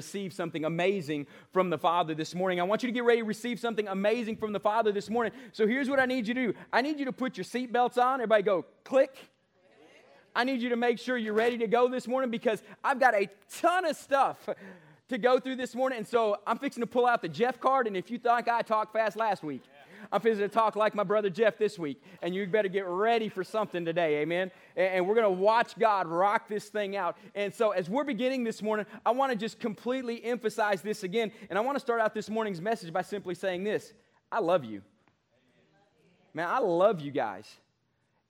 receive something amazing from the Father this morning. I want you to get ready to receive something amazing from the Father this morning. So here's what I need you to do I need you to put your seatbelts on. Everybody go, click. I need you to make sure you're ready to go this morning because I've got a ton of stuff to go through this morning. And so I'm fixing to pull out the Jeff card. And if you thought I talked fast last week, I'm fixing to talk like my brother Jeff this week. And you better get ready for something today. Amen. And we're going to watch God rock this thing out. And so as we're beginning this morning, I want to just completely emphasize this again. And I want to start out this morning's message by simply saying this I love you. Man, I love you guys.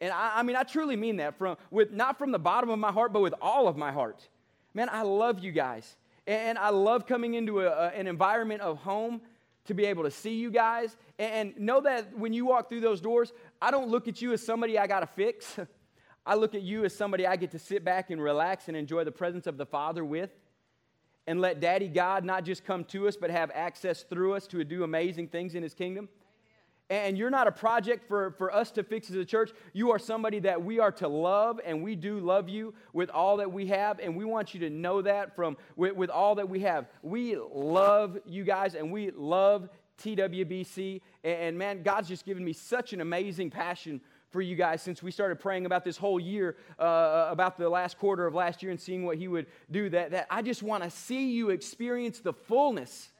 And I, I, mean, I truly mean that from with not from the bottom of my heart, but with all of my heart. Man, I love you guys. And I love coming into a, a, an environment of home to be able to see you guys. And, know that when you walk through those doors, I don't look at you as somebody I got to fix. I look at you as somebody I get to sit back and relax and enjoy the presence of the Father with. And let Daddy God not just come to us, but have access through us to do amazing things in His kingdom. And you're not a project for, for us to fix as a church. You are somebody that we are to love, and we do love you with all that we have. And we want you to know that from with, with all that we have. We love you guys, and we love TWBC. And, and man, God's just given me such an amazing passion for you guys since we started praying about this whole year, uh, about the last quarter of last year and seeing what He would do. That, that I just want to see you experience the fullness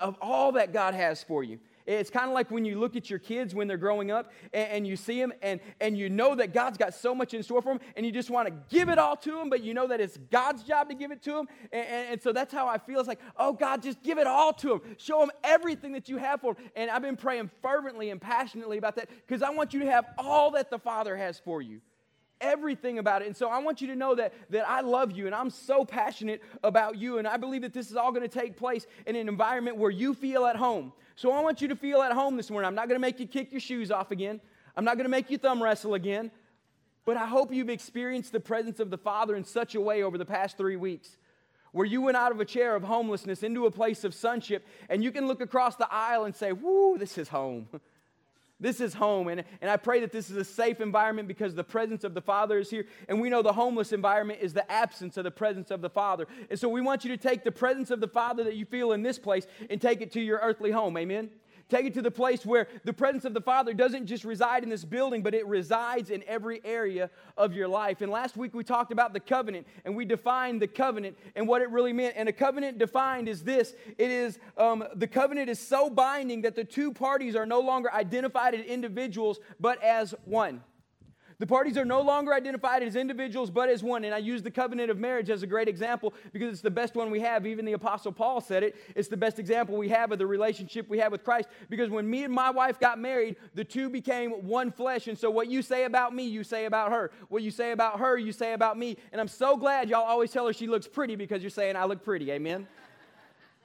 of all that God has for you. It's kind of like when you look at your kids when they're growing up and, and, you see them and, and you know that God's got so much in store for them and you just want to give it all to them, but you know that it's God's job to give it to them. And, and, and so that's how I feel. It's like, oh, God, just give it all to them. Show them everything that you have for them. And I've been praying fervently and passionately about that because I want you to have all that the Father has for you everything about it. And so I want you to know that, that I love you and I'm so passionate about you. And I believe that this is all going to take place in an environment where you feel at home. So I want you to feel at home this morning. I'm not going to make you kick your shoes off again, I'm not going to make you thumb wrestle again. But I hope you've experienced the presence of the Father in such a way over the past three weeks where you went out of a chair of homelessness into a place of sonship, and you can look across the aisle and say, Woo, this is home. This is home. And, and I pray that this is a safe environment because the presence of the Father is here. And we know the homeless environment is the absence of the presence of the Father. And so we want you to take the presence of the Father that you feel in this place and take it to your earthly home. Amen? Take it to the place where the presence of the Father doesn't just reside in this building, but it resides in every area of your life. And last week we talked about the covenant and we defined the covenant and what it really meant. And a covenant defined is this it is um, the covenant is so binding that the two parties are no longer identified as individuals, but as one. The parties are no longer identified as individuals, but as one. And I use the covenant of marriage as a great example because it's the best one we have. Even the Apostle Paul said it. It's the best example we have of the relationship we have with Christ. Because when me and my wife got married, the two became one flesh. And so what you say about me, you say about her. What you say about her, you say about me. And I'm so glad y'all always tell her she looks pretty because you're saying I look pretty. Amen.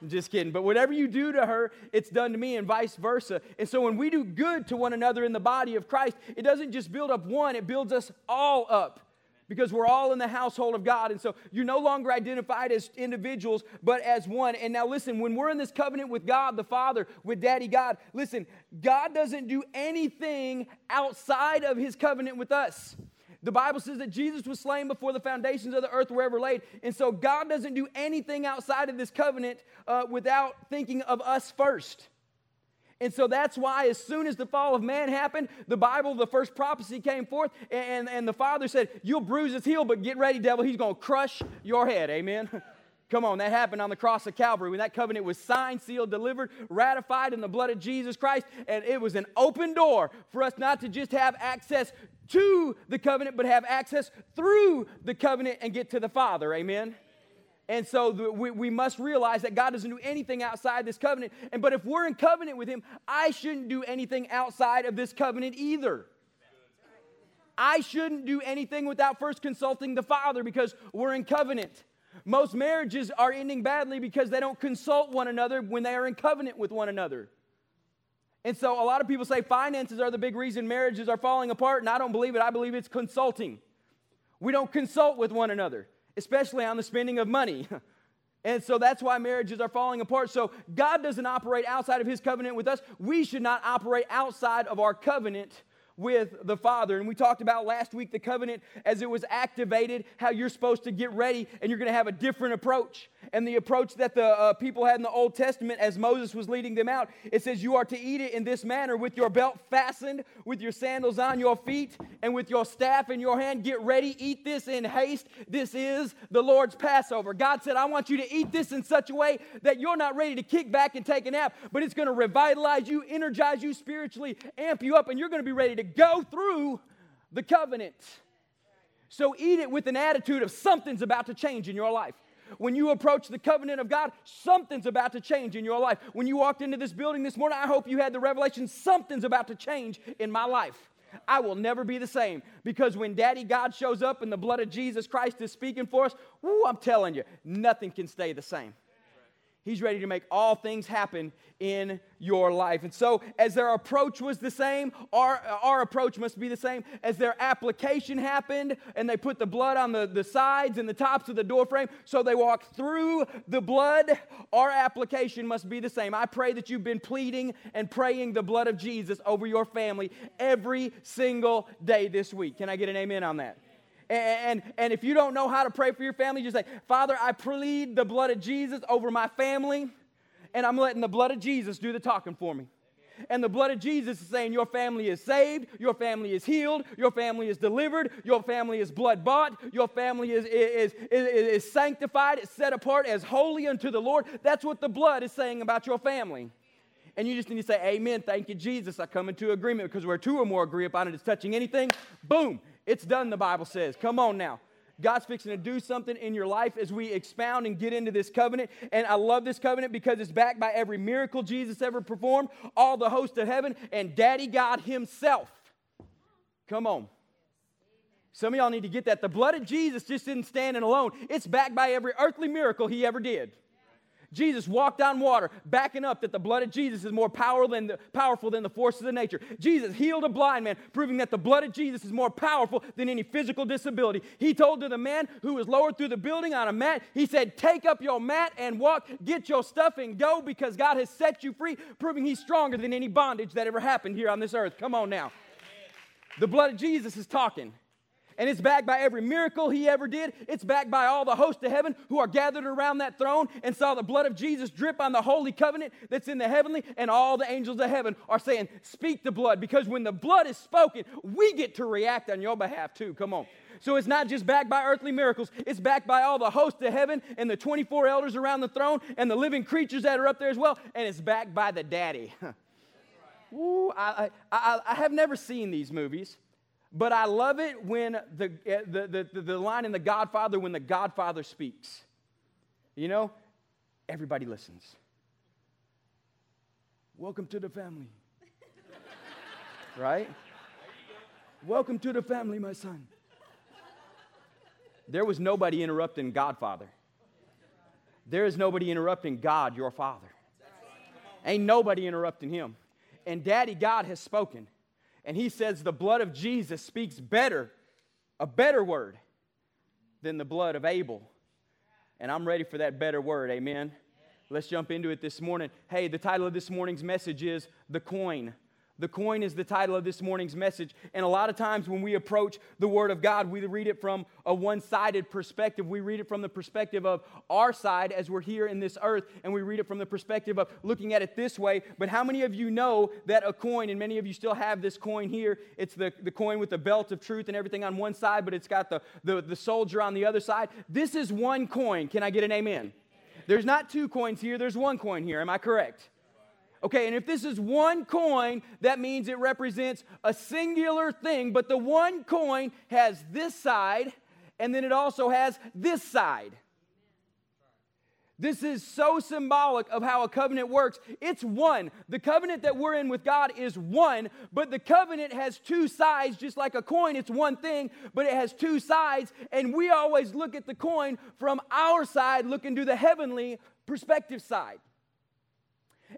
Just kidding. But whatever you do to her, it's done to me, and vice versa. And so when we do good to one another in the body of Christ, it doesn't just build up one, it builds us all up because we're all in the household of God. And so you're no longer identified as individuals, but as one. And now listen, when we're in this covenant with God the Father, with Daddy God, listen, God doesn't do anything outside of his covenant with us. The Bible says that Jesus was slain before the foundations of the earth were ever laid. And so God doesn't do anything outside of this covenant uh, without thinking of us first. And so that's why, as soon as the fall of man happened, the Bible, the first prophecy came forth, and, and the Father said, You'll bruise his heel, but get ready, devil. He's going to crush your head. Amen. Come on, that happened on the cross of Calvary when that covenant was signed, sealed, delivered, ratified in the blood of Jesus Christ. And it was an open door for us not to just have access to the covenant, but have access through the covenant and get to the Father. Amen. And so we, we must realize that God doesn't do anything outside this covenant. And but if we're in covenant with Him, I shouldn't do anything outside of this covenant either. I shouldn't do anything without first consulting the Father because we're in covenant. Most marriages are ending badly because they don't consult one another when they are in covenant with one another. And so a lot of people say finances are the big reason marriages are falling apart, and I don't believe it. I believe it's consulting. We don't consult with one another, especially on the spending of money. And so that's why marriages are falling apart. So God doesn't operate outside of his covenant with us. We should not operate outside of our covenant with the Father. And we talked about last week the covenant as it was activated, how you're supposed to get ready and you're going to have a different approach. And the approach that the uh, people had in the Old Testament as Moses was leading them out, it says, You are to eat it in this manner with your belt fastened, with your sandals on your feet, and with your staff in your hand. Get ready, eat this in haste. This is the Lord's Passover. God said, I want you to eat this in such a way that you're not ready to kick back and take a nap, but it's going to revitalize you, energize you spiritually, amp you up, and you're going to be ready to go through the covenant. So eat it with an attitude of something's about to change in your life. When you approach the covenant of God, something's about to change in your life. When you walked into this building this morning, I hope you had the revelation something's about to change in my life. I will never be the same because when Daddy God shows up and the blood of Jesus Christ is speaking for us, whoo, I'm telling you, nothing can stay the same. He's ready to make all things happen in your life. And so, as their approach was the same, our, our approach must be the same. As their application happened, and they put the blood on the, the sides and the tops of the door frame, so they walk through the blood, our application must be the same. I pray that you've been pleading and praying the blood of Jesus over your family every single day this week. Can I get an amen on that? And, and if you don't know how to pray for your family, just say, Father, I plead the blood of Jesus over my family, and I'm letting the blood of Jesus do the talking for me. And the blood of Jesus is saying your family is saved, your family is healed, your family is delivered, your family is blood bought, your family is, is, is, is, sanctified, it's set apart as holy unto the Lord. That's what the blood is saying about your family. And you just need to say, Amen, thank you, Jesus. I come into agreement because where two or more agree upon it is touching anything, boom, it's done, the Bible says. Come on now. God's fixing to do something in your life as we expound and get into this covenant. And I love this covenant because it's backed by every miracle Jesus ever performed, all the host of heaven, and Daddy God Himself. Come on. Some of y'all need to get that. The blood of Jesus just isn't standing alone, it's backed by every earthly miracle He ever did. Jesus walked on water, backing up that the blood of Jesus is more powerful than the, powerful than the forces of nature. Jesus healed a blind man, proving that the blood of Jesus is more powerful than any physical disability. He told to the man who was lowered through the building on a mat, He said, Take up your mat and walk, get your stuff and go because God has set you free, proving He's stronger than any bondage that ever happened here on this earth. Come on now. The blood of Jesus is talking and it's backed by every miracle he ever did. It's backed by all the hosts of heaven who are gathered around that throne and saw the blood of Jesus drip on the holy covenant that's in the heavenly, and all the angels of heaven are saying, Speak the blood, because when the blood is spoken, we get to react on your behalf too. Come on. So it's not just backed by earthly miracles, it's backed by all the hosts of heaven and the 24 elders around the throne and the living creatures that are up there as well, and it's backed by the daddy. Ooh, I, I, I have never seen these movies. But I love it when the, eh, the, the, the line in The Godfather, when the Godfather speaks. You know, everybody listens. Welcome to the family. right? Welcome to the family, my son. There was nobody interrupting Godfather. There is nobody interrupting God, your Father. Ain't nobody interrupting him. And Daddy God has spoken. And he says the blood of Jesus speaks better, a better word than the blood of Abel. And I'm ready for that better word. Amen. Let's jump into it this morning. Hey, the title of this morning's message is The Coin. The coin is the title of this morning's message. And a lot of times when we approach the Word of God, we read it from a one sided perspective. We read it from the perspective of our side as we're here in this earth, and we read it from the perspective of looking at it this way. But how many of you know that a coin, and many of you still have this coin here, it's the, the coin with the belt of truth and everything on one side, but it's got the, the, the soldier on the other side? This is one coin. Can I get an amen? There's not two coins here, there's one coin here. Am I correct? Okay, and if this is one coin, that means it represents a singular thing, but the one coin has this side, and then it also has this side. This is so symbolic of how a covenant works. It's one. The covenant that we're in with God is one, but the covenant has two sides, just like a coin. It's one thing, but it has two sides. And we always look at the coin from our side, looking to the heavenly perspective side.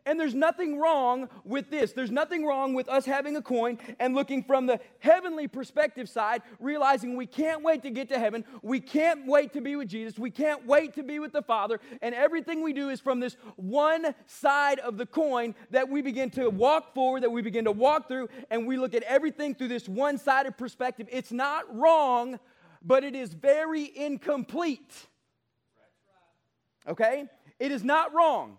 And there's nothing wrong with this. There's nothing wrong with us having a coin and looking from the heavenly perspective side, realizing we can't wait to get to heaven. We can't wait to be with Jesus. We can't wait to be with the Father. And everything we do is from this one side of the coin that we begin to walk forward, that we begin to walk through, and we look at everything through this one sided perspective. It's not wrong, but it is very incomplete. Okay? It is not wrong.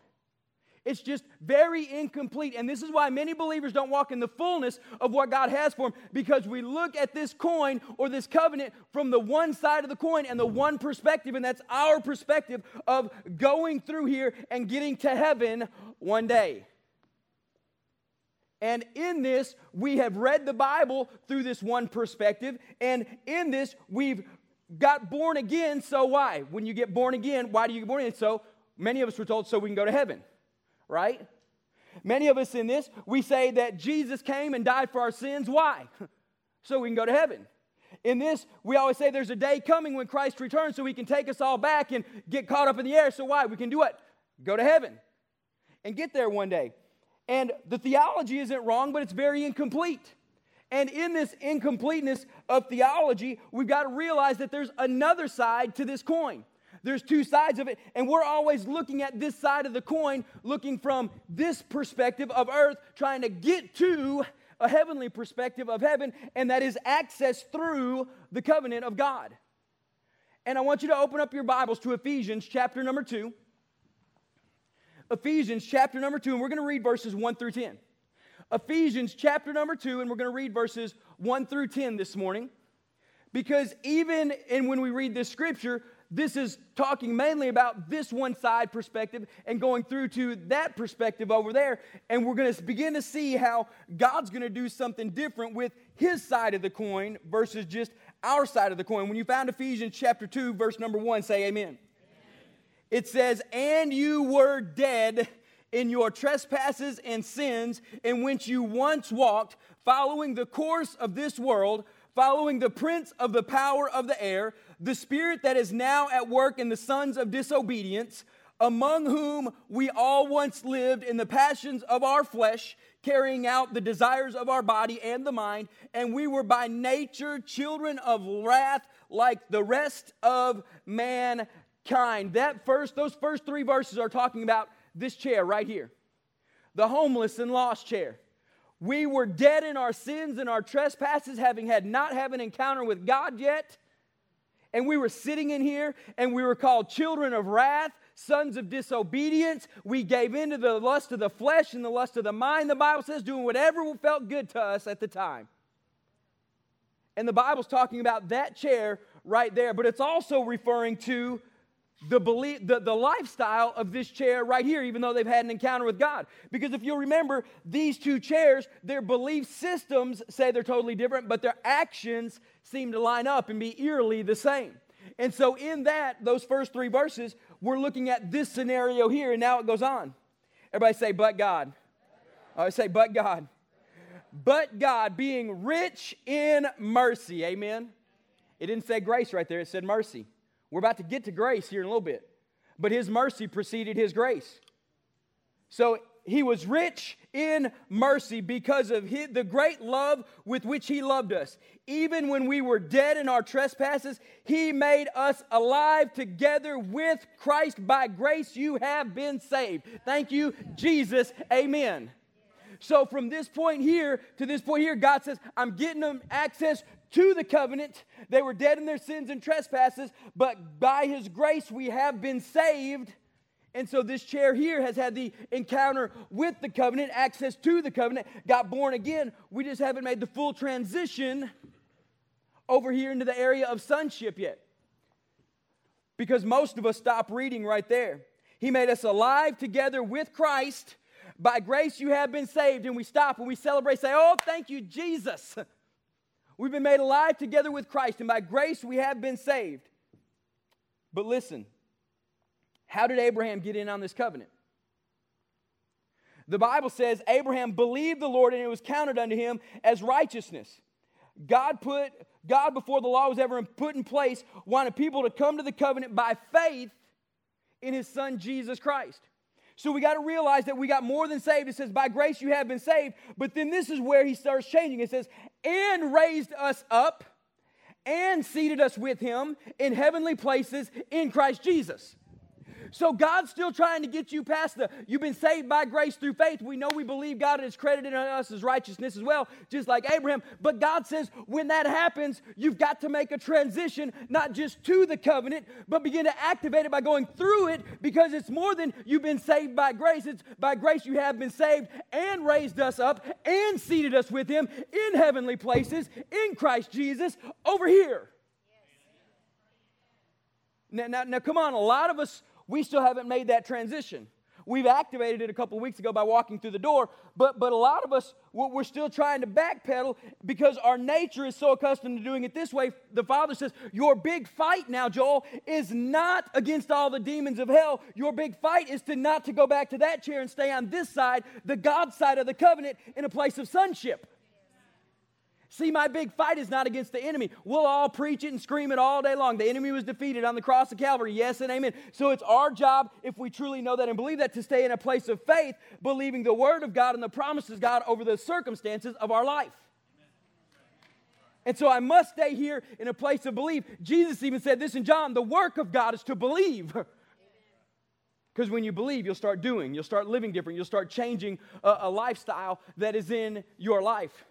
It's just very incomplete. And this is why many believers don't walk in the fullness of what God has for them because we look at this coin or this covenant from the one side of the coin and the one perspective, and that's our perspective of going through here and getting to heaven one day. And in this, we have read the Bible through this one perspective. And in this, we've got born again. So why? When you get born again, why do you get born again? So many of us were told so we can go to heaven right? Many of us in this, we say that Jesus came and died for our sins. Why? so we can go to heaven. In this, we always say there's a day coming when Christ returns so he can take us all back and get caught up in the air. So why? We can do what? Go to heaven and get there one day. And the theology isn't wrong, but it's very incomplete. And in this incompleteness of theology, we've got to realize that there's another side to this coin. There's two sides of it, and we're always looking at this side of the coin, looking from this perspective of earth, trying to get to a heavenly perspective of heaven, and that is access through the covenant of God. And I want you to open up your Bibles to Ephesians chapter number 2. Ephesians chapter number 2, and we're going to read verses 1 through 10. Ephesians chapter number 2, and we're going to read verses 1 through 10 this morning. Because even in when we read this scripture, this is talking mainly about this one side perspective and going through to that perspective over there. And we're going to begin to see how God's going to do something different with his side of the coin versus just our side of the coin. When you found Ephesians chapter 2, verse number 1, say amen. amen. It says, And you were dead in your trespasses and sins in which you once walked, following the course of this world, following the prince of the power of the air the spirit that is now at work in the sons of disobedience, among whom we all once lived in the passions of our flesh, carrying out the desires of our body and the mind, and we were by nature children of wrath like the rest of mankind. That first, those first three verses are talking about this chair right here the homeless and lost chair. We were dead in our sins and our trespasses, having had not have an encounter with God yet and we were sitting in here and we were called children of wrath, sons of disobedience. We gave in to the lust of the flesh and the lust of the mind, the Bible says, doing whatever felt good to us at the time. And the Bible's talking about that chair right there, but it's also referring to the, belief, the, the lifestyle of this chair right here, even though they've had an encounter with God. Because if you'll remember, these two chairs, their belief systems say they're totally different, but their actions seem to line up and be eerily the same. And so, in that, those first three verses, we're looking at this scenario here, and now it goes on. Everybody say, but God. I say, but God. But God being rich in mercy. Amen. It didn't say grace right there, it said mercy. We're about to get to grace here in a little bit. But his mercy preceded his grace. So he was rich in mercy because of his, the great love with which he loved us. Even when we were dead in our trespasses, he made us alive together with Christ. By grace, you have been saved. Thank you, Jesus. Amen. So, from this point here to this point here, God says, I'm getting them access to the covenant. They were dead in their sins and trespasses, but by his grace we have been saved. And so this chair here has had the encounter with the covenant, access to the covenant, got born again. We just haven't made the full transition over here into the area of sonship yet. Because most of us stop reading right there. He made us alive together with Christ. By grace you have been saved. And we stop and we celebrate, say, Oh, thank you, Jesus. We've been made alive together with Christ, and by grace we have been saved. But listen, how did Abraham get in on this covenant? The Bible says Abraham believed the Lord and it was counted unto him as righteousness. God put God before the law was ever put in place wanted people to come to the covenant by faith in his son Jesus Christ. So we got to realize that we got more than saved. It says, by grace you have been saved. But then this is where he starts changing. It says, and raised us up and seated us with him in heavenly places in Christ Jesus. So God's still trying to get you past the, you've been saved by grace through faith. We know we believe God has credited on us as righteousness as well, just like Abraham. But God says when that happens, you've got to make a transition, not just to the covenant, but begin to activate it by going through it because it's more than you've been saved by grace. It's by grace you have been saved and raised us up and seated us with Him in heavenly places in Christ Jesus over here. Now, now, now, come on, a lot of us we still haven't made that transition. We've activated it a couple weeks ago by walking through the door, but, but a lot of us, we're still trying to backpedal because our nature is so accustomed to doing it this way. The Father says, Your big fight now, Joel, is not against all the demons of hell. Your big fight is to not to go back to that chair and stay on this side, the God side of the covenant, in a place of sonship. See, my big fight is not against the enemy. We'll all preach it and scream it all day long. The enemy was defeated on the cross of Calvary. Yes and amen. So it's our job, if we truly know that and believe that, to stay in a place of faith, believing the word of God and the promises of God over the circumstances of our life. And so I must stay here in a place of belief. Jesus even said this in John the work of God is to believe. Because when you believe, you'll start doing, you'll start living different, you'll start changing a, a lifestyle that is in your life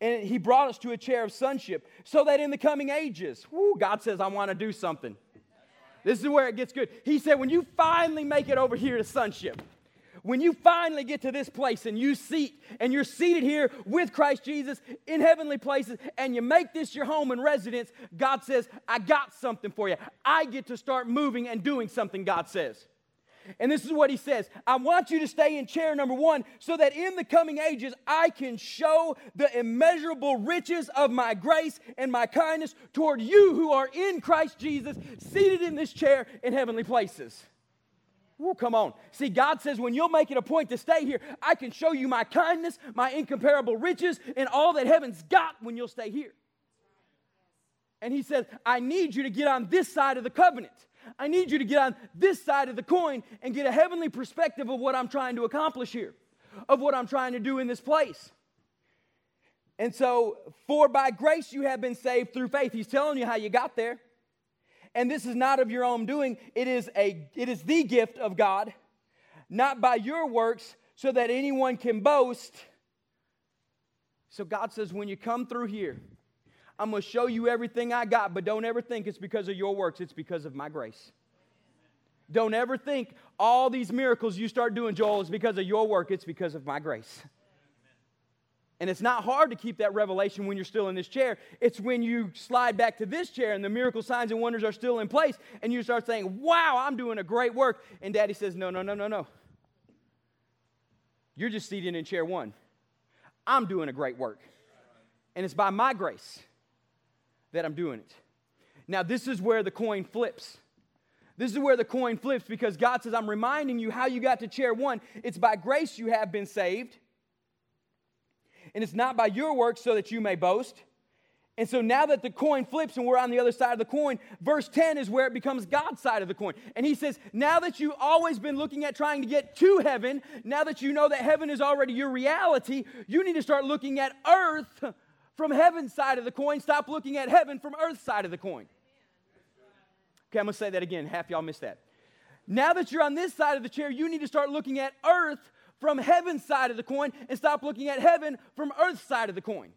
and he brought us to a chair of sonship so that in the coming ages, whoo, God says, I want to do something. This is where it gets good. He said, when you finally make it over here to sonship, when you finally get to this place and you seat and you're seated here with Christ Jesus in heavenly places and you make this your home and residence, God says, I got something for you. I get to start moving and doing something, God says. And this is what he says I want you to stay in chair number one so that in the coming ages I can show the immeasurable riches of my grace and my kindness toward you who are in Christ Jesus, seated in this chair in heavenly places. Ooh, come on. See, God says when you'll make it a point to stay here, I can show you my kindness, my incomparable riches, and all that heaven's got when you'll stay here. And He says, I need you to get on this side of the covenant. I need you to get on this side of the coin and get a heavenly perspective of what I'm trying to accomplish here, of what I'm trying to do in this place. And so, for by grace you have been saved through faith. He's telling you how you got there. And this is not of your own doing, it is, a, it is the gift of God, not by your works, so that anyone can boast. So, God says, when you come through here, I'm going to show you everything I got, but don't ever think it's because of your works, it's because of my grace. Don't ever think all these miracles you start doing, Joel, is because of your work, it's because of my grace. And it's not hard to keep that revelation when you're still in this chair. It's when you slide back to this chair and the miracle signs and wonders are still in place and you start saying, Wow, I'm doing a great work. And daddy says, No, no, no, no, no. You're just seated in chair one. I'm doing a great work. And it's by my grace that I'm doing it. Now, this is where the coin flips. This is where the coin flips because God says, I'm reminding you how you got to chair one. It's by grace you have been saved, and it's not by your works so that you may boast. And so now that the coin flips and we're on the other side of the coin, verse 10 is where it becomes God's side of the coin. And he says, Now that you've always been looking at trying to get to heaven, now that you know that heaven is already your reality, you need to start looking at earth from heaven's side of the coin. Stop looking at heaven from earth's side of the coin. Okay, I'm to say that again. Half y'all missed that. Now that you're on this side of the chair, you need to start looking at earth from heaven's side of the coin and stop looking at heaven from earth's side of the coin.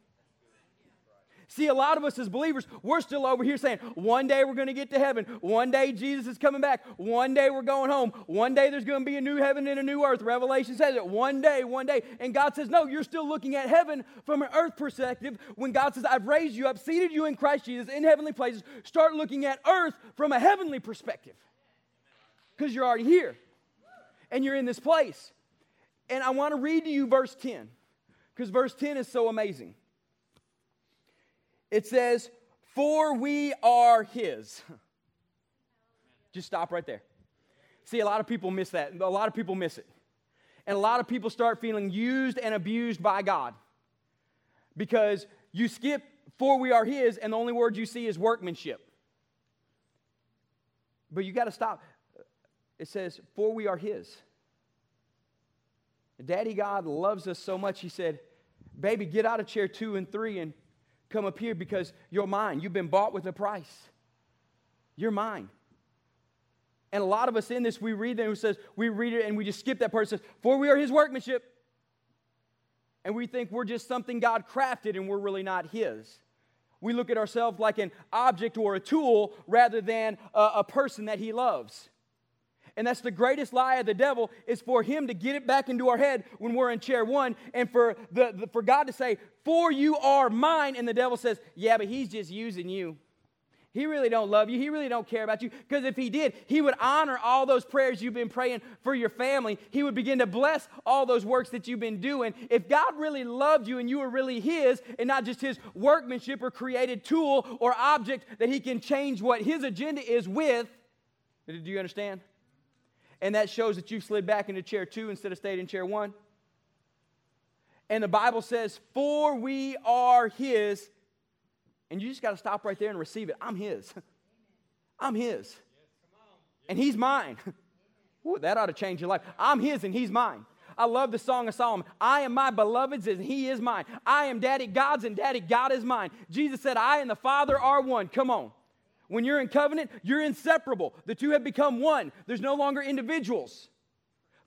See, a lot of us as believers, we're still over here saying, one day we're going to get to heaven. One day Jesus is coming back. One day we're going home. One day there's going to be a new heaven and a new earth. Revelation says it. One day, one day. And God says, no, you're still looking at heaven from an earth perspective. When God says, I've raised you up, seated you in Christ Jesus in heavenly places, start looking at earth from a heavenly perspective. Because you're already here and you're in this place. And I want to read to you verse 10 because verse 10 is so amazing. It says, For we are his. Just stop right there. See, a lot of people miss that. A lot of people miss it. And a lot of people start feeling used and abused by God because you skip, For we are his, and the only word you see is workmanship. But you got to stop. It says, For we are his. Daddy God loves us so much, He said, Baby, get out of chair two and three and come up here because you're mine. You've been bought with a price. You're mine. And a lot of us in this, we read and it says, we read it and we just skip that part. It says, For we are his workmanship. And we think we're just something God crafted and we're really not his. We look at ourselves like an object or a tool rather than a, a person that he loves. And that's the greatest lie of the devil is for him to get it back into our head when we're in chair one and for, the, the, for God to say, for you are mine. And the devil says, yeah, but he's just using you. He really don't love you. He really don't care about you. Because if he did, he would honor all those prayers you've been praying for your family. He would begin to bless all those works that you've been doing. If God really loved you and you were really his and not just his workmanship or created tool or object that he can change what his agenda is with, do you understand? And that shows that you slid back into chair two instead of stayed in chair one. And the Bible says, For we are His. And you just got to stop right there and receive it. I'm His. I'm His. And He's mine. Ooh, that ought to change your life. I'm His and He's mine. I love the Song of Solomon. I am my beloved's and He is mine. I am Daddy God's and Daddy God is mine. Jesus said, I and the Father are one. Come on. When you're in covenant, you're inseparable. The two have become one. There's no longer individuals.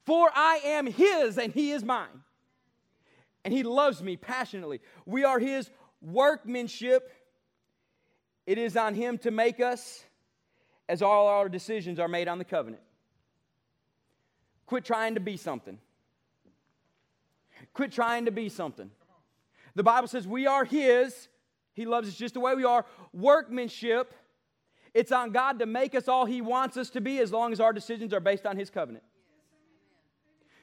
For I am His and He is mine. And He loves me passionately. We are His workmanship. It is on Him to make us as all our decisions are made on the covenant. Quit trying to be something. Quit trying to be something. The Bible says we are His. He loves us just the way we are. Workmanship it's on God to make us all He wants us to be as long as our decisions are based on His covenant.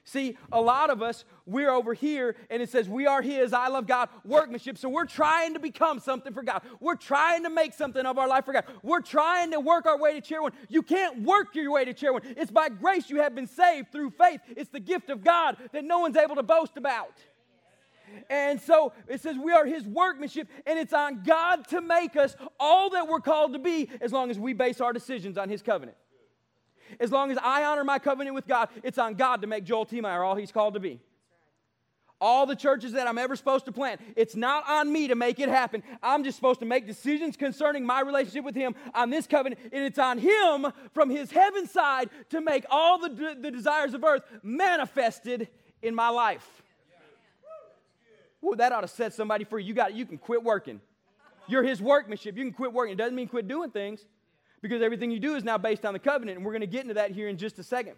See, a lot of us, we're over here and it says, We are His, I love God, workmanship. So we're trying to become something for God. We're trying to make something of our life for God. We're trying to work our way to chair one. You can't work your way to chair one. It's by grace you have been saved through faith. It's the gift of God that no one's able to boast about. And so it says we are his workmanship, and it's on God to make us all that we're called to be as long as we base our decisions on his covenant. As long as I honor my covenant with God, it's on God to make Joel T. Meyer all he's called to be. All the churches that I'm ever supposed to plant, it's not on me to make it happen. I'm just supposed to make decisions concerning my relationship with Him on this covenant, and it's on Him from His heaven side to make all the, the desires of earth manifested in my life. Ooh, that ought to set somebody free. You got you can quit working. You're his workmanship. You can quit working. It doesn't mean quit doing things because everything you do is now based on the covenant, and we're going to get into that here in just a second.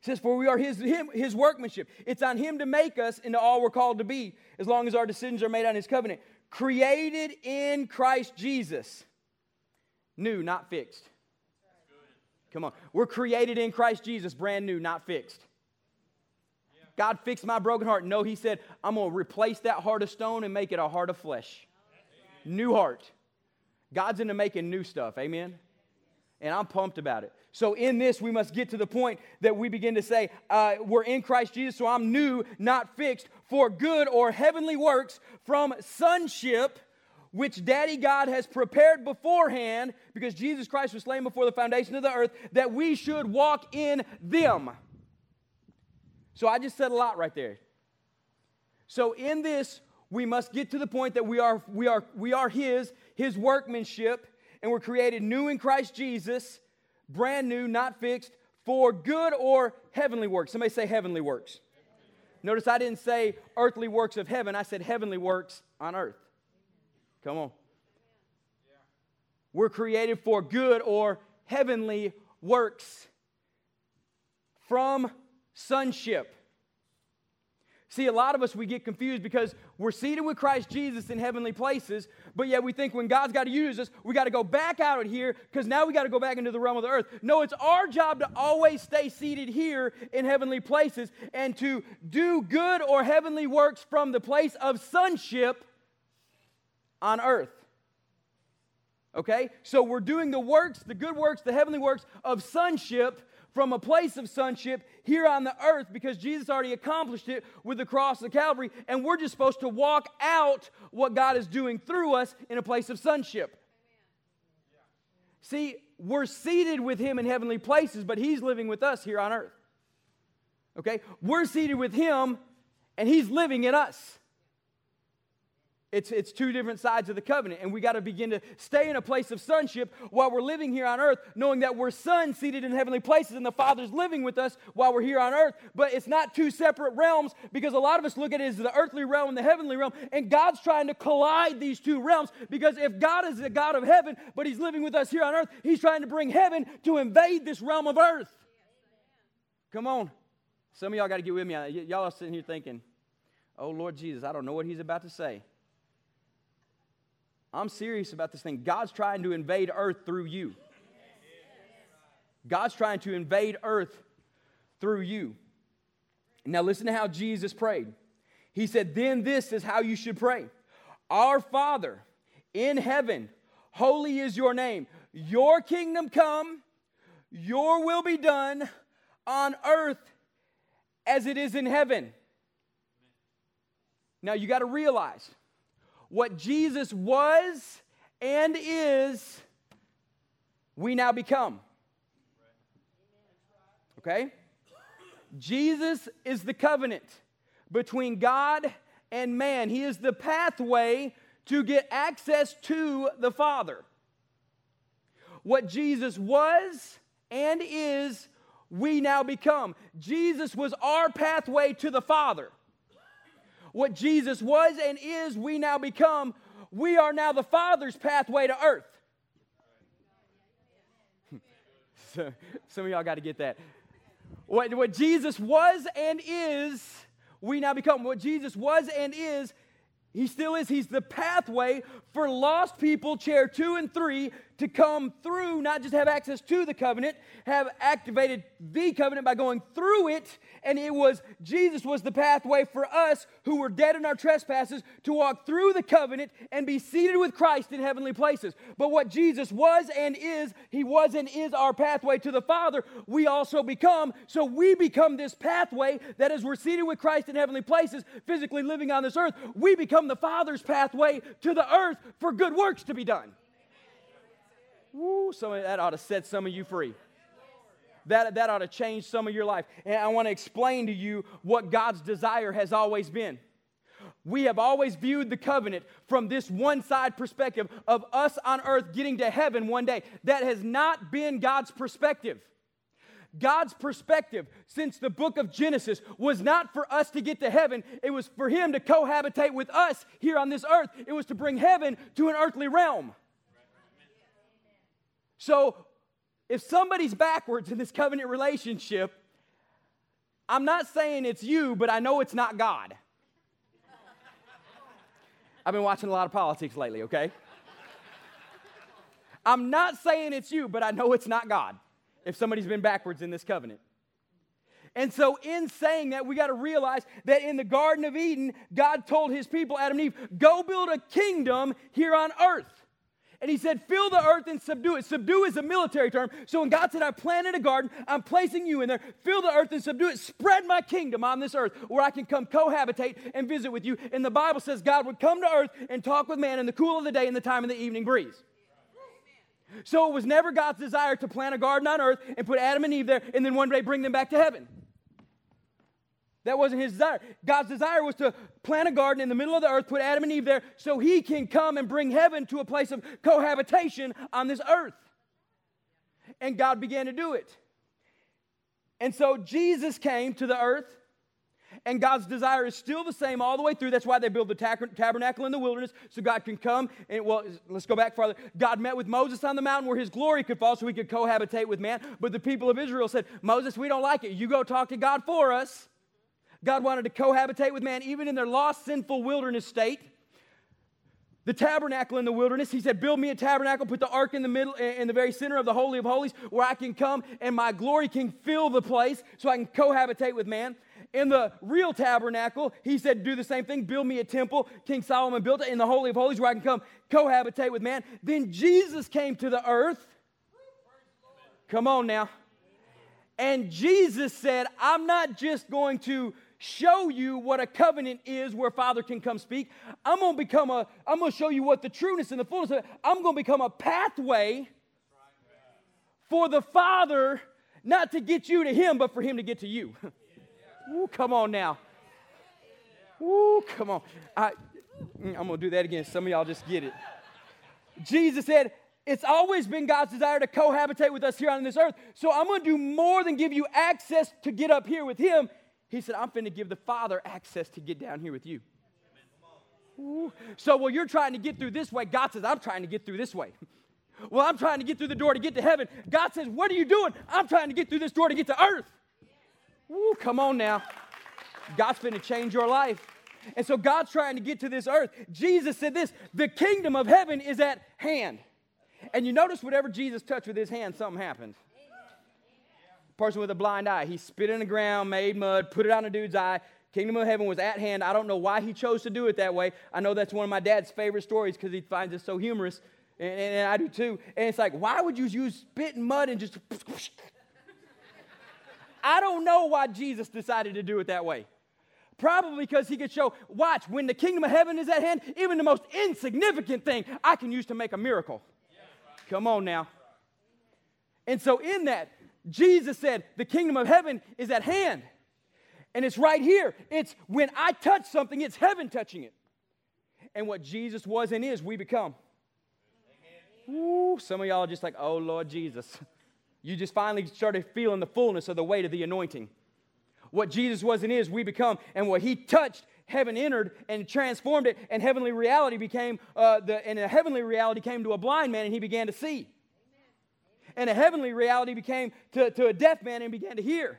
It says, For we are his, him, his workmanship. It's on him to make us into all we're called to be, as long as our decisions are made on his covenant. Created in Christ Jesus. New, not fixed. Come on. We're created in Christ Jesus, brand new, not fixed. God fixed my broken heart. No, He said, I'm going to replace that heart of stone and make it a heart of flesh. New heart. God's into making new stuff. Amen? And I'm pumped about it. So, in this, we must get to the point that we begin to say, uh, We're in Christ Jesus, so I'm new, not fixed, for good or heavenly works from sonship, which Daddy God has prepared beforehand, because Jesus Christ was slain before the foundation of the earth, that we should walk in them. So I just said a lot right there. So in this, we must get to the point that we are, we are, we are His, His workmanship, and we're created new in Christ Jesus, brand new, not fixed, for good or heavenly works. Somebody say heavenly works. Notice I didn't say earthly works of heaven, I said heavenly works on earth. Come on. We're created for good or heavenly works from sonship. See, a lot of us, we get confused because we're seated with Christ Jesus in heavenly places, but yet we think when God's got to use us, we got to go back out of here because now we got to go back into the realm of the earth. No, it's our job to always stay seated here in heavenly places and to do good or heavenly works from the place of sonship on earth. Okay? So we're doing the works, the good works, the heavenly works of sonship from a place of sonship here on the earth because Jesus already accomplished it with the cross of Calvary, and we're just supposed to walk out what God is doing through us in a place of sonship. See, we're seated with Him in heavenly places, but He's living with us here on earth. Okay? We're seated with him and he's living in us. It's, it's two different sides of the covenant, and we got to begin to stay in a place of sonship while we're living here on earth, knowing that we're sons seated in heavenly places, and the Father's living with us while we're here on earth. But it's not two separate realms because a lot of us look at it as the earthly realm and the heavenly realm, and God's trying to collide these two realms because if God is the God of heaven, but He's living with us here on earth, He's trying to bring heaven to invade this realm of earth. Come on. Some of y'all got to get with me. Y- y'all are sitting here thinking, oh, Lord Jesus, I don't know what He's about to say. I'm serious about this thing. God's trying to invade earth through you. God's trying to invade earth through you. Now, listen to how Jesus prayed. He said, Then this is how you should pray Our Father in heaven, holy is your name. Your kingdom come, your will be done on earth as it is in heaven. Now, you got to realize what Jesus was and is, we now become. Okay? Jesus is the covenant between God and man. He is the pathway to get access to the Father. What Jesus was and is, we now become. Jesus was our pathway to the Father what Jesus was and is, we now become. We are now the Father's pathway to earth. so, some of y'all got to get that. What, what Jesus was and is, we now become. What Jesus was and is, he still is. He's the pathway for lost people, chair two and three, to come through, not just have access to the covenant, have activated the covenant by going through it. And it was Jesus was the pathway for us who were dead in our trespasses to walk through the covenant and be seated with Christ in heavenly places. But what Jesus was and is, he was and is our pathway to the Father, we also become. So we become this pathway that as we're seated with Christ in heavenly places, physically living on this earth, we become the Father's pathway to the earth for good works to be done. Woo, some of that ought to set some of you free. That, that ought to change some of your life. And I want to explain to you what God's desire has always been. We have always viewed the covenant from this one side perspective of us on earth getting to heaven one day. That has not been God's perspective. God's perspective since the book of Genesis was not for us to get to heaven, it was for Him to cohabitate with us here on this earth. It was to bring heaven to an earthly realm. So, if somebody's backwards in this covenant relationship, I'm not saying it's you, but I know it's not God. I've been watching a lot of politics lately, okay? I'm not saying it's you, but I know it's not God if somebody's been backwards in this covenant. And so, in saying that, we got to realize that in the Garden of Eden, God told his people, Adam and Eve, go build a kingdom here on earth. And he said, Fill the earth and subdue it. Subdue is a military term. So when God said, I planted a garden, I'm placing you in there. Fill the earth and subdue it. Spread my kingdom on this earth where I can come cohabitate and visit with you. And the Bible says God would come to earth and talk with man in the cool of the day and the time of the evening breeze. So it was never God's desire to plant a garden on earth and put Adam and Eve there and then one day bring them back to heaven. That wasn't his desire. God's desire was to plant a garden in the middle of the earth, put Adam and Eve there, so he can come and bring heaven to a place of cohabitation on this earth. And God began to do it. And so Jesus came to the earth, and God's desire is still the same all the way through. That's why they build the tabernacle in the wilderness, so God can come. And well, let's go back farther. God met with Moses on the mountain where his glory could fall so he could cohabitate with man. But the people of Israel said, Moses, we don't like it. You go talk to God for us. God wanted to cohabitate with man even in their lost, sinful wilderness state. The tabernacle in the wilderness, he said, Build me a tabernacle, put the ark in the middle, in the very center of the Holy of Holies, where I can come and my glory can fill the place so I can cohabitate with man. In the real tabernacle, he said, Do the same thing, build me a temple. King Solomon built it in the Holy of Holies where I can come cohabitate with man. Then Jesus came to the earth. Come on now. And Jesus said, I'm not just going to show you what a covenant is where Father can come speak. I'm going to become a, I'm going to show you what the trueness and the fullness of I'm going to become a pathway for the Father not to get you to Him, but for Him to get to you. Ooh, come on now. Ooh, come on. I, I'm going to do that again. Some of y'all just get it. Jesus said, It's always been God's desire to cohabitate with us here on this earth. So I'm going to do more than give you access to get up here with Him. He said, I'm to give the Father access to get down here with you. Ooh. So, well, you're trying to get through this way. God says, I'm trying to get through this way. Well, I'm trying to get through the door to get to heaven. God says, What are you doing? I'm trying to get through this door to get to earth. Ooh, come on now. God's to change your life. And so God's trying to get to this earth. Jesus said this the kingdom of heaven is at hand. And you notice whatever Jesus touched with his hand, something happened. Person with a blind eye, he spit in the ground, made mud, put it on a dude's eye. Kingdom of heaven was at hand. I don't know why he chose to do it that way. I know that's one of my dad's favorite stories because he finds it so humorous, and, and, and I do too. And it's like, why would you use spit and mud and just. I don't know why Jesus decided to do it that way. Probably because he could show, watch, when the kingdom of heaven is at hand, even the most insignificant thing I can use to make a miracle. Come on now. And so, in that, Jesus said, the kingdom of heaven is at hand. And it's right here. It's when I touch something, it's heaven touching it. And what Jesus was and is, we become. Ooh, some of y'all are just like, oh, Lord Jesus. You just finally started feeling the fullness of the weight of the anointing. What Jesus was and is, we become. And what he touched, heaven entered and transformed it, and heavenly reality became, uh, the, and a heavenly reality came to a blind man and he began to see. And a heavenly reality became to, to a deaf man and began to hear.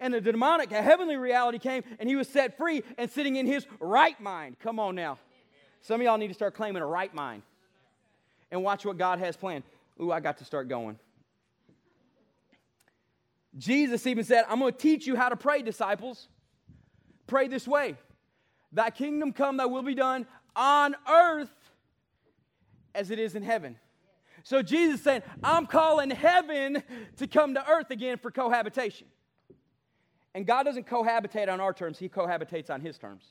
And the demonic, a heavenly reality came and he was set free and sitting in his right mind. Come on now. Some of y'all need to start claiming a right mind. And watch what God has planned. Ooh, I got to start going. Jesus even said, I'm going to teach you how to pray, disciples. Pray this way Thy kingdom come, thy will be done on earth as it is in heaven. So Jesus saying, I'm calling heaven to come to earth again for cohabitation. And God doesn't cohabitate on our terms, He cohabitates on His terms.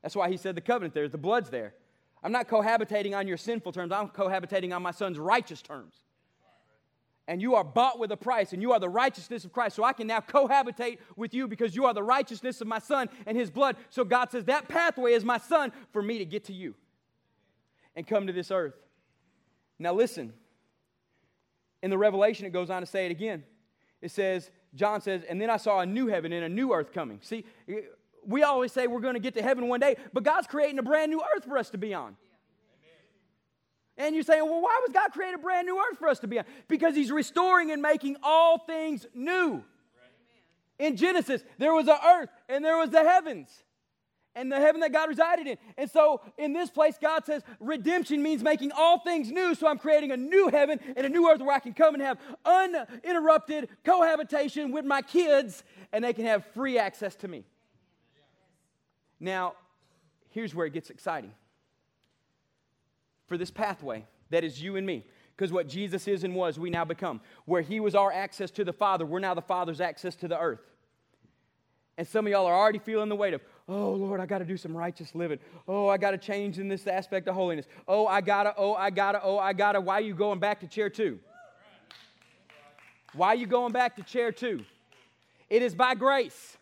That's why He said the covenant there, the blood's there. I'm not cohabitating on your sinful terms, I'm cohabitating on my son's righteous terms and you are bought with a price, and you are the righteousness of Christ. So I can now cohabitate with you because you are the righteousness of my son and his blood. So God says, That pathway is my son for me to get to you and come to this earth. Now, listen. In the Revelation, it goes on to say it again. It says, John says, and then I saw a new heaven and a new earth coming. See, we always say we're going to get to heaven one day, but God's creating a brand new earth for us to be on. And you're saying, well, why was God create a brand new earth for us to be on? Because He's restoring and making all things new. In Genesis, there was an earth and there was the heavens and the heaven that God resided in. And so in this place, God says redemption means making all things new. So I'm creating a new heaven and a new earth where I can come and have uninterrupted cohabitation with my kids and they can have free access to me. Now, here's where it gets exciting for this pathway that is you and me. Because what Jesus is and was, we now become. Where He was our access to the Father, we're now the Father's access to the earth. And some of y'all are already feeling the weight of, oh Lord, I got to do some righteous living. Oh, I got to change in this aspect of holiness. Oh, I got to, oh, I got to, oh, I got to. Why are you going back to chair two? Why are you going back to chair two? It is by grace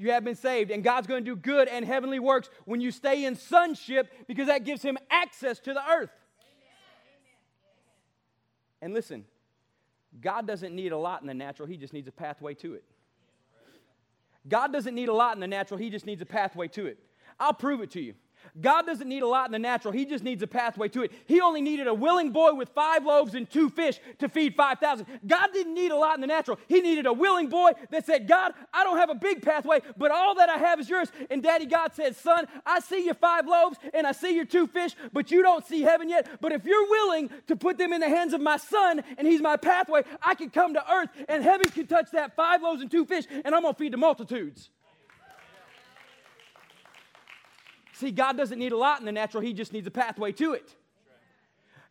you have been saved. And God's going to do good and heavenly works when you stay in sonship because that gives him access to the earth. And listen, God doesn't need a lot in the natural, He just needs a pathway to it. God doesn't need a lot in the natural, He just needs a pathway to it. I'll prove it to you. God doesn't need a lot in the natural, He just needs a pathway to it. He only needed a willing boy with five loaves and two fish to feed 5,000. God didn't need a lot in the natural, He needed a willing boy that said, God, I don't have a big pathway, but all that I have is yours. And Daddy God said, Son, I see your five loaves and I see your two fish, but you don't see heaven yet. But if you're willing to put them in the hands of my son and He's my pathway, I can come to earth and heaven can touch that five loaves and two fish, and I'm going to feed the multitudes. See, God doesn't need a lot in the natural, He just needs a pathway to it.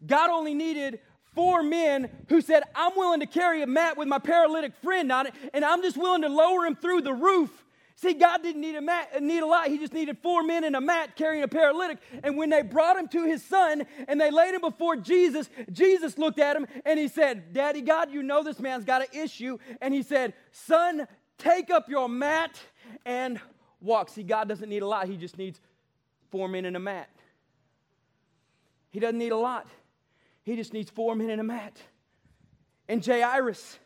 God only needed four men who said, I'm willing to carry a mat with my paralytic friend on it, and I'm just willing to lower him through the roof. See, God didn't need a mat, need a lot. He just needed four men and a mat carrying a paralytic. And when they brought him to his son and they laid him before Jesus, Jesus looked at him and he said, Daddy God, you know this man's got an issue. And he said, Son, Take up your mat and walk. See, God doesn't need a lot, He just needs four men and a mat. He doesn't need a lot, He just needs four men and a mat. And Jairus,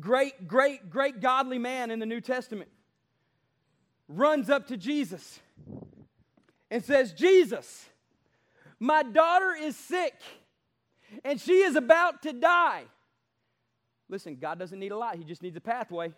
great, great, great godly man in the New Testament, runs up to Jesus and says, Jesus, my daughter is sick and she is about to die. Listen, God doesn't need a lot, He just needs a pathway.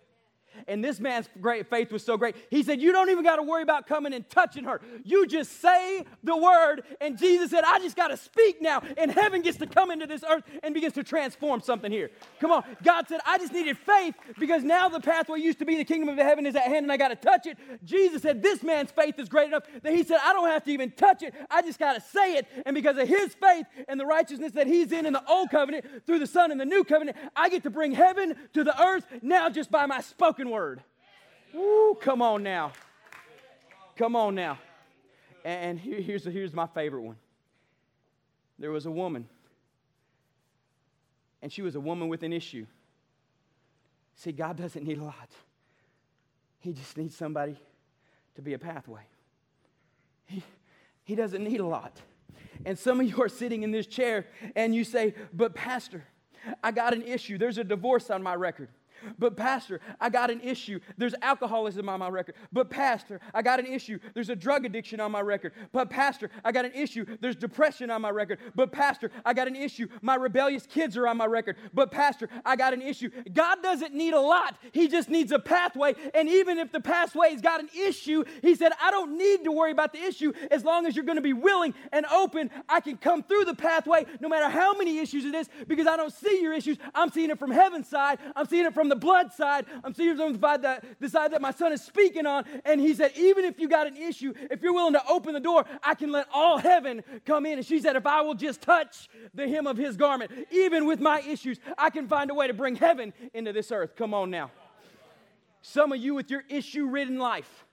And this man's great faith was so great. He said, You don't even got to worry about coming and touching her. You just say the word. And Jesus said, I just got to speak now. And heaven gets to come into this earth and begins to transform something here. Come on. God said, I just needed faith because now the pathway used to be the kingdom of heaven is at hand and I got to touch it. Jesus said, This man's faith is great enough that he said, I don't have to even touch it. I just got to say it. And because of his faith and the righteousness that he's in in the old covenant through the Son in the new covenant, I get to bring heaven to the earth now just by my spoken spoken word. Woo, come on now. Come on now. And here's, here's my favorite one. There was a woman, and she was a woman with an issue. See, God doesn't need a lot, He just needs somebody to be a pathway. He, he doesn't need a lot. And some of you are sitting in this chair and you say, But, Pastor, I got an issue. There's a divorce on my record. But, Pastor, I got an issue. There's alcoholism on my record. But, Pastor, I got an issue. There's a drug addiction on my record. But, Pastor, I got an issue. There's depression on my record. But, Pastor, I got an issue. My rebellious kids are on my record. But, Pastor, I got an issue. God doesn't need a lot, He just needs a pathway. And even if the pathway's got an issue, He said, I don't need to worry about the issue as long as you're going to be willing and open. I can come through the pathway no matter how many issues it is because I don't see your issues. I'm seeing it from heaven's side, I'm seeing it from the the blood side. I'm seeing on the that the side that my son is speaking on. And he said, even if you got an issue, if you're willing to open the door, I can let all heaven come in. And she said, if I will just touch the hem of his garment, even with my issues, I can find a way to bring heaven into this earth. Come on now. Some of you with your issue ridden life,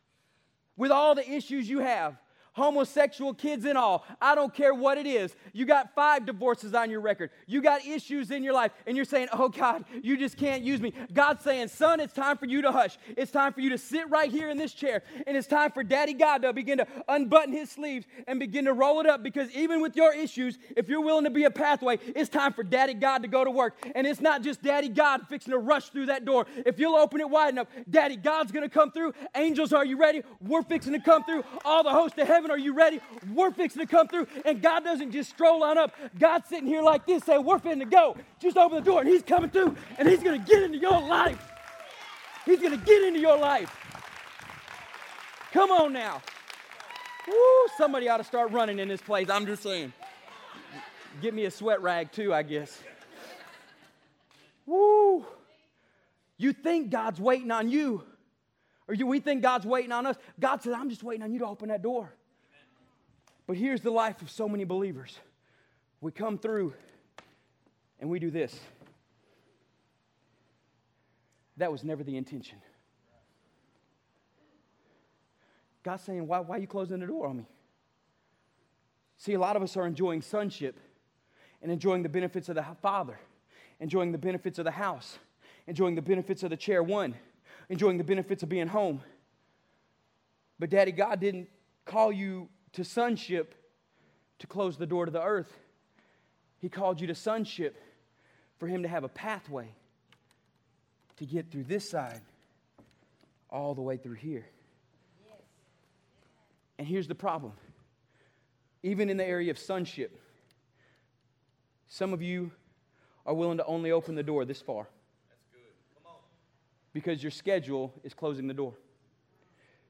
with all the issues you have, homosexual kids and all. I don't care what it is. You got five divorces on your record. You got issues in your life, and you're saying, Oh God, you just can't use me. God's saying, Son, it's time for you to hush. It's time for you to sit right here in this chair, and it's time for Daddy God to begin to unbutton his sleeves and begin to roll it up because even with your issues, if you're willing to be a pathway, it's time for Daddy God to go to work. And it's not just Daddy God fixing to rush through that door. If you'll open it wide enough, Daddy God's to come through. Angels, are you ready? We're fixing to come through. All the hosts of heaven heaven, are you ready? We're fixing to come through. And God doesn't just stroll on up. God's sitting here like this, saying, We're fixing to go. Just open the door, and He's coming through, and He's going to get into your life. He's going to get into your life. Come on now. Woo, somebody ought to start running in this place. I'm just saying. Get me a sweat rag too, I guess. Woo. You think God's waiting on you. Or you, we think God's waiting on us. God says, I'm just waiting on you to open that door. But here's the life of so many believers we come through and we do this. That was never the intention. God's saying, why, why are you closing the door on me? See, a lot of us are enjoying sonship and enjoying the benefits of the Father, enjoying the benefits of the house, enjoying the benefits of the chair one enjoying the benefits of being home. But, Daddy, God didn't call you to sonship to close the door to the earth. He called you to sonship for Him to have a pathway to get through this side all the way through here. And here's the problem even in the area of sonship, some of you are willing to only open the door this far because your schedule is closing the door.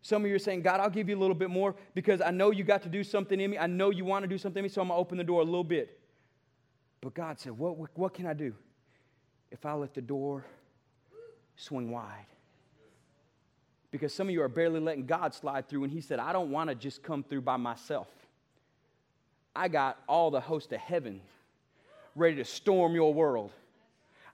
Some of you are saying, God, I'll give you a little bit more because I know you got to do something in me. I know you want to do something in me, so I'm going to open the door a little bit. But God said, what, what, what can I do if I let the door swing wide? Because some of you are barely letting God slide through, and He said, I don't want to just come through by myself. I got all the host of heaven ready to storm your world.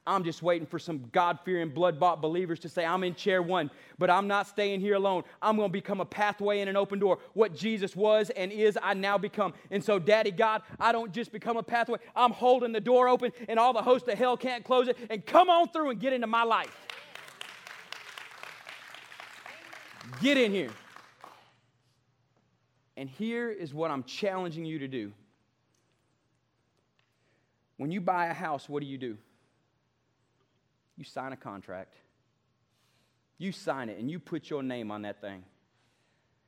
I'm just waiting for some God fearing, blood bought believers to say, I'm in chair one, but I'm not staying here alone. I'm going to become a pathway and an open door. What Jesus was and is, I now become. And so, Daddy God, I don't just become a pathway, I'm holding the door open, and all the hosts of hell can't close it. And come on through and get into my life. Get in here. And here is what I'm challenging you to do. When you buy a house, what do you do? You sign a contract. You sign it and you put your name on that thing.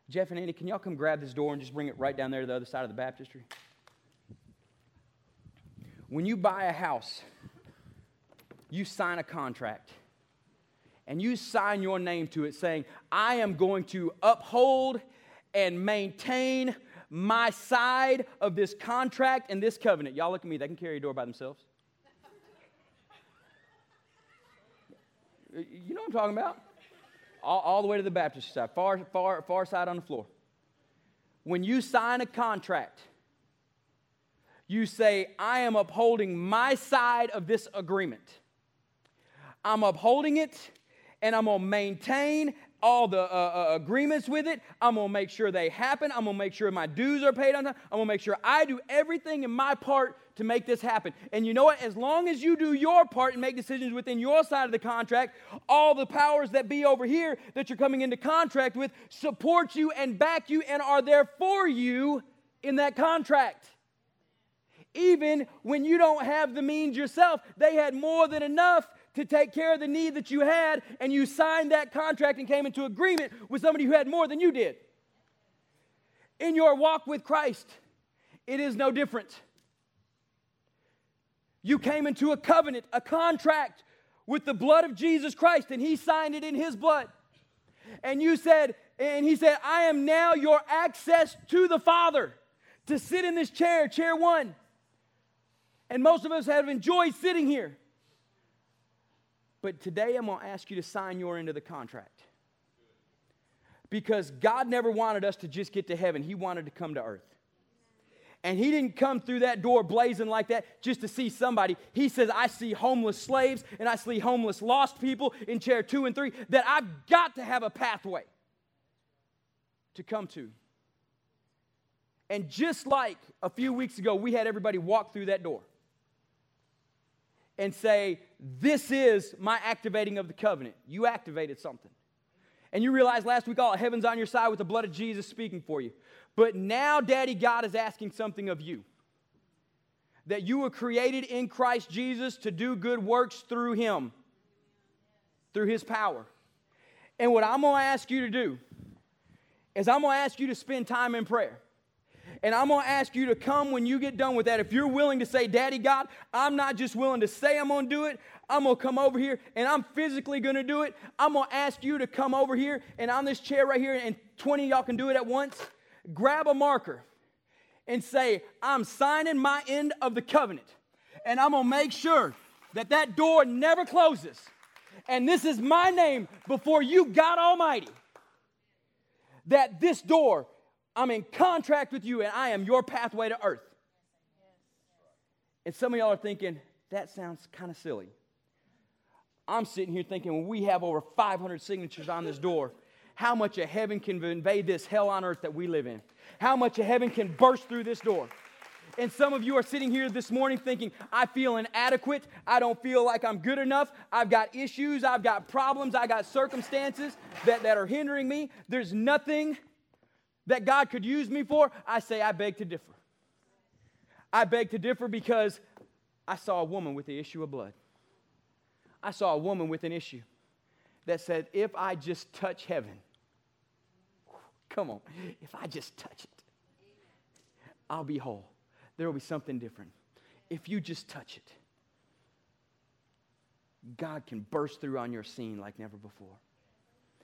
Jeff and Andy, can y'all come grab this door and just bring it right down there to the other side of the baptistry? When you buy a house, you sign a contract and you sign your name to it saying, I am going to uphold and maintain my side of this contract and this covenant. Y'all look at me, they can carry a door by themselves. You know what I'm talking about? All, all, the way to the Baptist side, far, far, far side on the floor. When you sign a contract, you say, I am upholding my side of this agreement. I'm upholding it and I'm going to maintain all the uh, uh, agreements with it. I'm going to make sure they happen. I'm going to make sure my dues are paid on time. I'm going to make sure I do everything in my part to make this happen. And you know what? As long as you do your part and make decisions within your side of the contract, all the powers that be over here that you're coming into contract with support you and back you and are there for you in that contract. Even when you don't have the means yourself, they had more than enough to take care of the need that you had, and you signed that contract and came into agreement with somebody who had more than you did. In your walk with Christ, it is no different. You came into a covenant, a contract with the blood of Jesus Christ, and He signed it in His blood. And you said, and He said, I am now your access to the Father to sit in this chair, chair one. And most of us have enjoyed sitting here. But today I'm going to ask you to sign your end of the contract. Because God never wanted us to just get to heaven, He wanted to come to earth. And He didn't come through that door blazing like that just to see somebody. He says, I see homeless slaves and I see homeless lost people in chair two and three that I've got to have a pathway to come to. And just like a few weeks ago, we had everybody walk through that door and say, This is my activating of the covenant. You activated something. And you realized last week, all heaven's on your side with the blood of Jesus speaking for you. But now, Daddy God is asking something of you that you were created in Christ Jesus to do good works through Him, through His power. And what I'm going to ask you to do is I'm going to ask you to spend time in prayer. And I'm going to ask you to come when you get done with that. If you're willing to say, Daddy God, I'm not just willing to say I'm going to do it, I'm going to come over here and I'm physically going to do it. I'm going to ask you to come over here and on this chair right here, and 20 y'all can do it at once. Grab a marker and say, I'm signing my end of the covenant. And I'm going to make sure that that door never closes. And this is my name before you, God Almighty, that this door I'm in contract with you and I am your pathway to earth. And some of y'all are thinking, that sounds kind of silly. I'm sitting here thinking, when we have over 500 signatures on this door, how much of heaven can invade this hell on earth that we live in? How much of heaven can burst through this door? And some of you are sitting here this morning thinking, I feel inadequate. I don't feel like I'm good enough. I've got issues. I've got problems. I got circumstances that, that are hindering me. There's nothing that God could use me for, I say, I beg to differ. I beg to differ because I saw a woman with the issue of blood. I saw a woman with an issue that said, if I just touch heaven, come on, if I just touch it, I'll be whole. There will be something different. If you just touch it, God can burst through on your scene like never before.